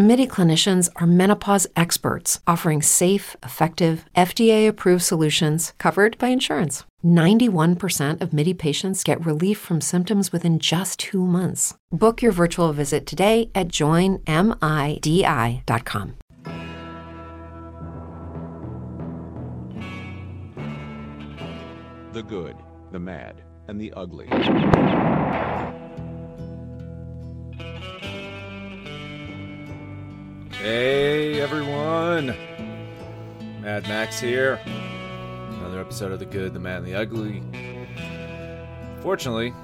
MIDI clinicians are menopause experts offering safe, effective, FDA approved solutions covered by insurance. 91% of MIDI patients get relief from symptoms within just two months. Book your virtual visit today at joinmidi.com. The good, the mad, and the ugly. Hey everyone! Mad Max here. Another episode of The Good, the Mad, and the Ugly. Fortunately,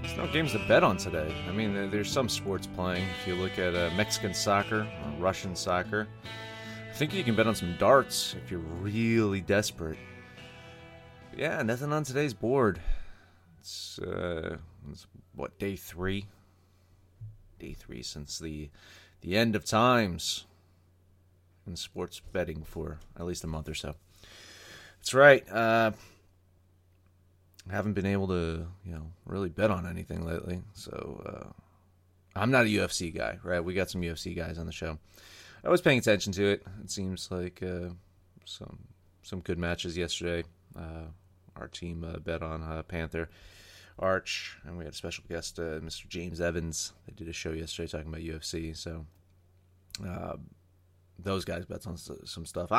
there's no games to bet on today. I mean, there's some sports playing. If you look at uh, Mexican soccer or Russian soccer, I think you can bet on some darts if you're really desperate. Yeah, nothing on today's board. It's, uh, it's what day three? Day three since the the end of times in sports betting for at least a month or so. That's right. Uh, haven't been able to, you know, really bet on anything lately. So uh, I'm not a UFC guy, right? We got some UFC guys on the show. I was paying attention to it. It seems like uh, some some good matches yesterday. Uh, our team uh, bet on uh, Panther Arch, and we had a special guest, uh, Mr. James Evans. They did a show yesterday talking about UFC. So uh, those guys bet on some stuff. I,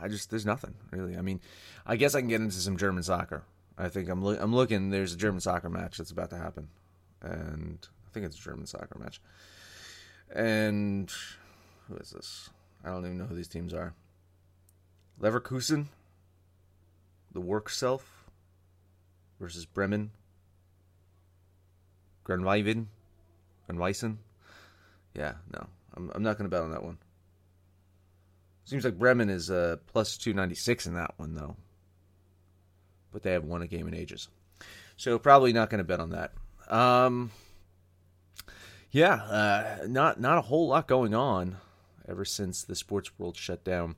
I, I just there's nothing really. I mean, I guess I can get into some German soccer. I think I'm loo- I'm looking. There's a German soccer match that's about to happen, and I think it's a German soccer match. And who is this? I don't even know who these teams are. Leverkusen, the work self versus Bremen. Grenweiven, Grenweisen. Yeah, no, I'm I'm not going to bet on that one. Seems like Bremen is uh, plus 296 in that one, though. But they have won a game in ages. So probably not going to bet on that. Um, yeah, uh, not not a whole lot going on ever since the sports world shut down.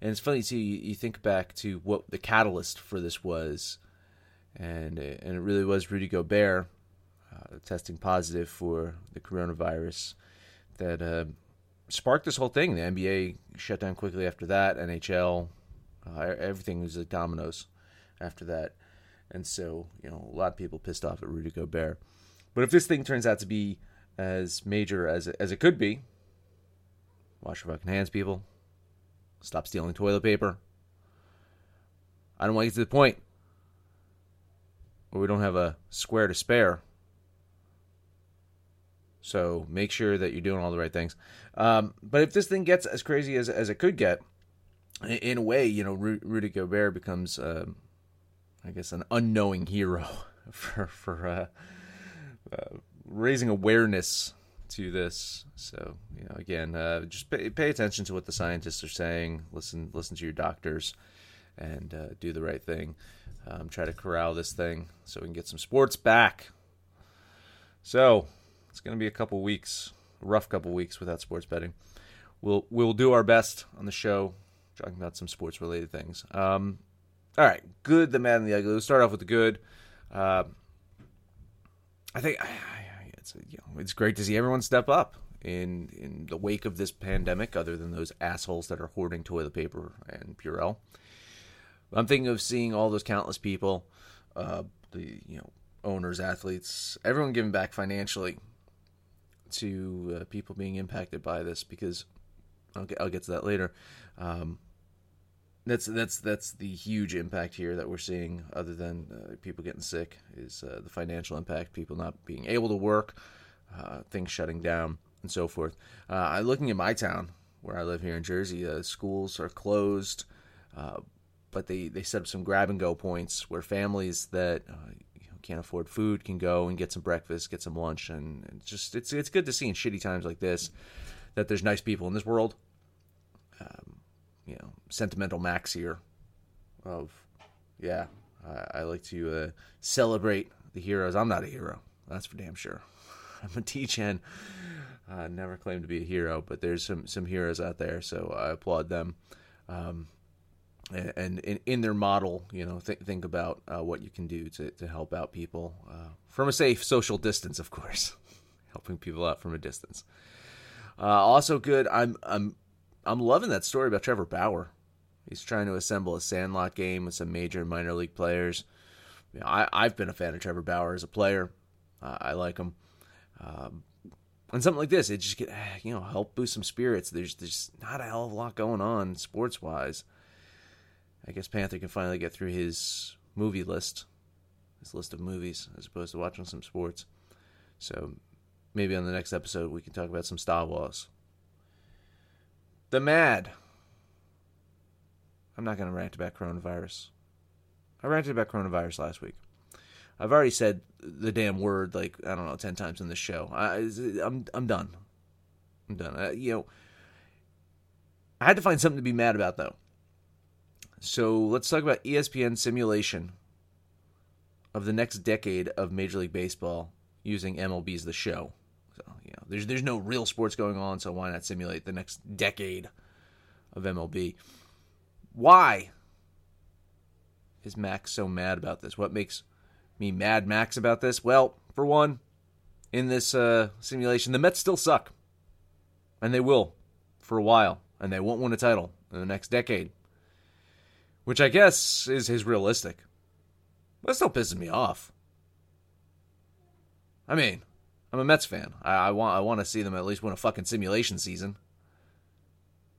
And it's funny, too, you, you think back to what the catalyst for this was. And, and it really was Rudy Gobert uh, testing positive for the coronavirus that uh, sparked this whole thing. The NBA shut down quickly after that. NHL, uh, everything was like dominoes after that, and so you know a lot of people pissed off at Rudy Gobert. But if this thing turns out to be as major as it, as it could be, wash your fucking hands, people. Stop stealing toilet paper. I don't want to get to the point where we don't have a square to spare. So make sure that you're doing all the right things. Um, but if this thing gets as crazy as as it could get, in a way, you know, Ru- Rudy Gobert becomes, um, I guess, an unknowing hero for for uh, uh, raising awareness to this. So you know, again, uh, just pay, pay attention to what the scientists are saying. Listen, listen to your doctors, and uh, do the right thing. Um, try to corral this thing so we can get some sports back. So it's going to be a couple weeks rough couple weeks without sports betting. We'll we'll do our best on the show, talking about some sports related things. Um, all right, good, the mad, and the ugly. Let's start off with the good. Uh, I think it's you know, it's great to see everyone step up in in the wake of this pandemic, other than those assholes that are hoarding toilet paper and Purell. I'm thinking of seeing all those countless people, uh, the you know owners, athletes, everyone giving back financially to uh, people being impacted by this because I'll get, I'll get to that later. Um, that's that's that's the huge impact here that we're seeing. Other than uh, people getting sick, is uh, the financial impact, people not being able to work, uh, things shutting down, and so forth. Uh, looking at my town where I live here in Jersey, uh, schools are closed, but they they set up some grab and go points where families that uh, can't afford food can go and get some breakfast, get some lunch, and just it's it's good to see in shitty times like this that there's nice people in this world. Um, you know, sentimental Max here. Of yeah, I, I like to uh, celebrate the heroes. I'm not a hero, that's for damn sure. I'm a degen. I never claimed to be a hero, but there's some some heroes out there, so I applaud them. Um, and in, in their model, you know, th- think about uh, what you can do to, to help out people uh, from a safe social distance, of course, helping people out from a distance. Uh, also, good. I'm I'm I'm loving that story about Trevor Bauer. He's trying to assemble a Sandlot game with some major and minor league players. You know, I I've been a fan of Trevor Bauer as a player. I like him. Um, and something like this, it just get you know help boost some spirits. There's there's not a hell of a lot going on sports wise I guess Panther can finally get through his movie list, his list of movies, as opposed to watching some sports. So maybe on the next episode we can talk about some Star Wars. The Mad. I'm not going to rant about coronavirus. I ranted about coronavirus last week. I've already said the damn word like I don't know ten times in this show. I, I'm I'm done. I'm done. I, you know, I had to find something to be mad about though. So let's talk about ESPN simulation of the next decade of Major League Baseball using MLB's the show. So, you know, there's there's no real sports going on, so why not simulate the next decade of MLB? Why is Max so mad about this? What makes me mad Max about this? Well, for one, in this uh, simulation, the Mets still suck. And they will for a while, and they won't win a title in the next decade which I guess is his realistic. That still pisses me off. I mean, I'm a Mets fan. I, I want I want to see them at least win a fucking simulation season.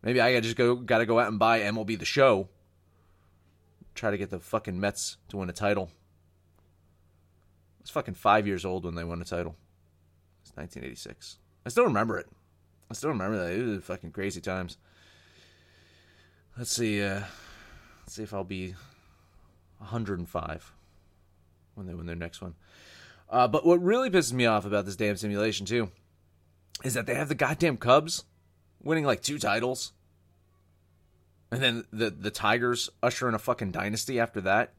Maybe I just go got to go out and buy MLB the Show. Try to get the fucking Mets to win a title. I was fucking five years old when they won a title. It's 1986. I still remember it. I still remember that. It was fucking crazy times. Let's see. Uh, see if I'll be 105 when they win their next one. Uh, but what really pisses me off about this damn simulation too is that they have the goddamn Cubs winning like two titles, and then the the Tigers usher in a fucking dynasty after that.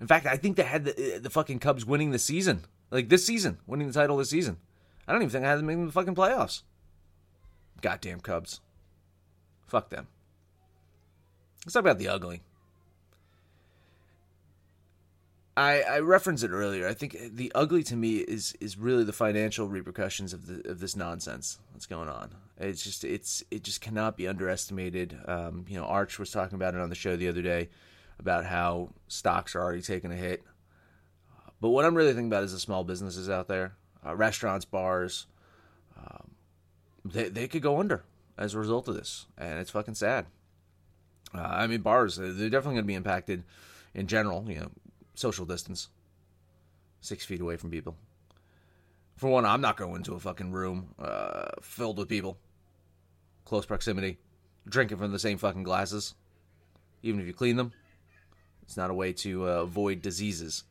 In fact, I think they had the the fucking Cubs winning the season, like this season, winning the title this season. I don't even think I had them in the fucking playoffs. Goddamn Cubs. Fuck them. Let's talk about the ugly. I, I referenced it earlier. I think the ugly to me is is really the financial repercussions of the of this nonsense that's going on. It's just it's it just cannot be underestimated. Um, you know, Arch was talking about it on the show the other day about how stocks are already taking a hit. But what I'm really thinking about is the small businesses out there, uh, restaurants, bars. Um, they they could go under as a result of this, and it's fucking sad. Uh, I mean, bars, they're definitely going to be impacted in general, you know, social distance, six feet away from people. For one, I'm not going into a fucking room uh, filled with people, close proximity, drinking from the same fucking glasses, even if you clean them. It's not a way to uh, avoid diseases.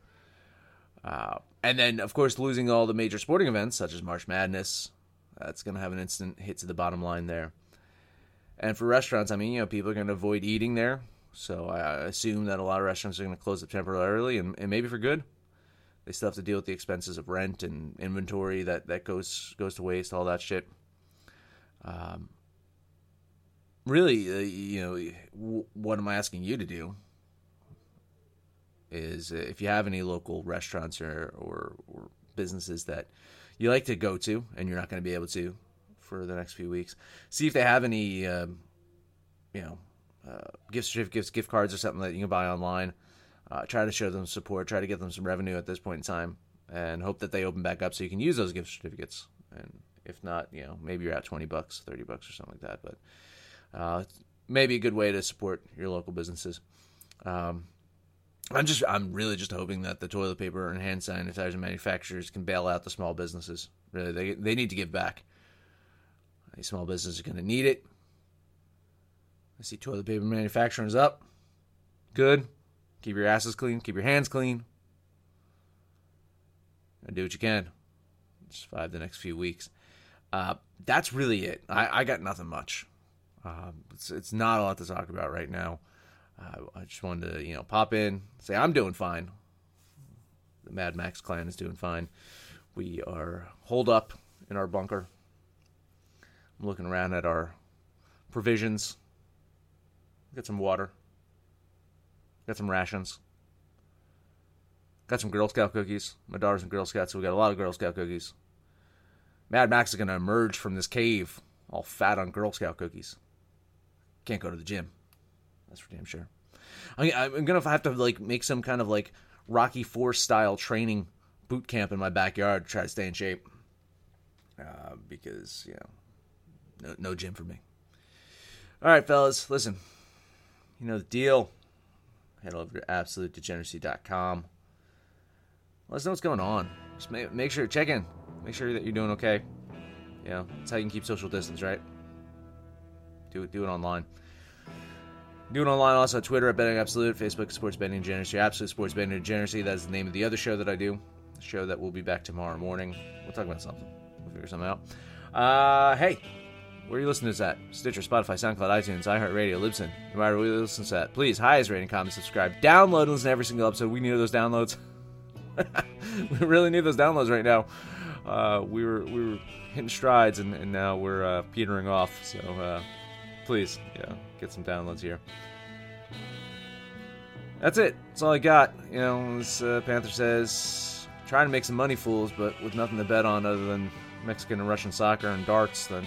Uh, and then, of course, losing all the major sporting events, such as March Madness, that's going to have an instant hit to the bottom line there. And for restaurants, I mean, you know, people are going to avoid eating there. So I assume that a lot of restaurants are going to close up temporarily and, and maybe for good. They still have to deal with the expenses of rent and inventory that, that goes goes to waste, all that shit. Um, really, uh, you know, w- what am I asking you to do? Is uh, if you have any local restaurants or, or, or businesses that you like to go to and you're not going to be able to for the next few weeks, see if they have any, um, you know, uh, gift certificates, gift cards, or something that you can buy online. Uh, try to show them support, try to get them some revenue at this point in time, and hope that they open back up so you can use those gift certificates. And if not, you know, maybe you're at 20 bucks, 30 bucks, or something like that. But uh, maybe a good way to support your local businesses. Um, I'm just, I'm really just hoping that the toilet paper and hand sanitizer manufacturers can bail out the small businesses. Really, they they need to give back. These small businesses are going to need it. I see toilet paper manufacturers up. Good. Keep your asses clean. Keep your hands clean. And do what you can. Survive the next few weeks. Uh, that's really it. I, I got nothing much. Uh, it's, it's not a lot to talk about right now. Uh, I just wanted to, you know, pop in, say I'm doing fine. The Mad Max clan is doing fine. We are holed up in our bunker. I'm looking around at our provisions. Got some water. Got some rations. Got some Girl Scout cookies. My daughter's in Girl Scouts, so we got a lot of Girl Scout cookies. Mad Max is going to emerge from this cave all fat on Girl Scout cookies. Can't go to the gym. That's for damn sure. I, I'm going to have to like make some kind of like Rocky Four style training boot camp in my backyard to try to stay in shape. Uh, because, you know, no, no gym for me. All right, fellas, listen. You know the deal. Head over to absolutedegeneracy.com. Let us know what's going on. Just make, make sure, check in. Make sure that you're doing okay. You know, that's how you can keep social distance, right? Do it, do it online. Do it online also on Twitter at Betting Absolute, Facebook Sports Betting Degeneracy, Absolute Sports Betting Degeneracy. That is the name of the other show that I do. The show that will be back tomorrow morning. We'll talk about something. We'll figure something out. Uh, hey, where are you listening to this at? Stitcher, Spotify, SoundCloud, iTunes, iHeartRadio, Libsyn. No matter where you listen to that, please, highest rating, comment, subscribe, download, and listen to every single episode. We need those downloads. we really need those downloads right now. Uh, we were we were hitting strides, and, and now we're uh, petering off. So uh, please, yeah, get some downloads here. That's it. That's all I got. You know, as uh, Panther says, trying to make some money, fools, but with nothing to bet on other than Mexican and Russian soccer and darts. Then,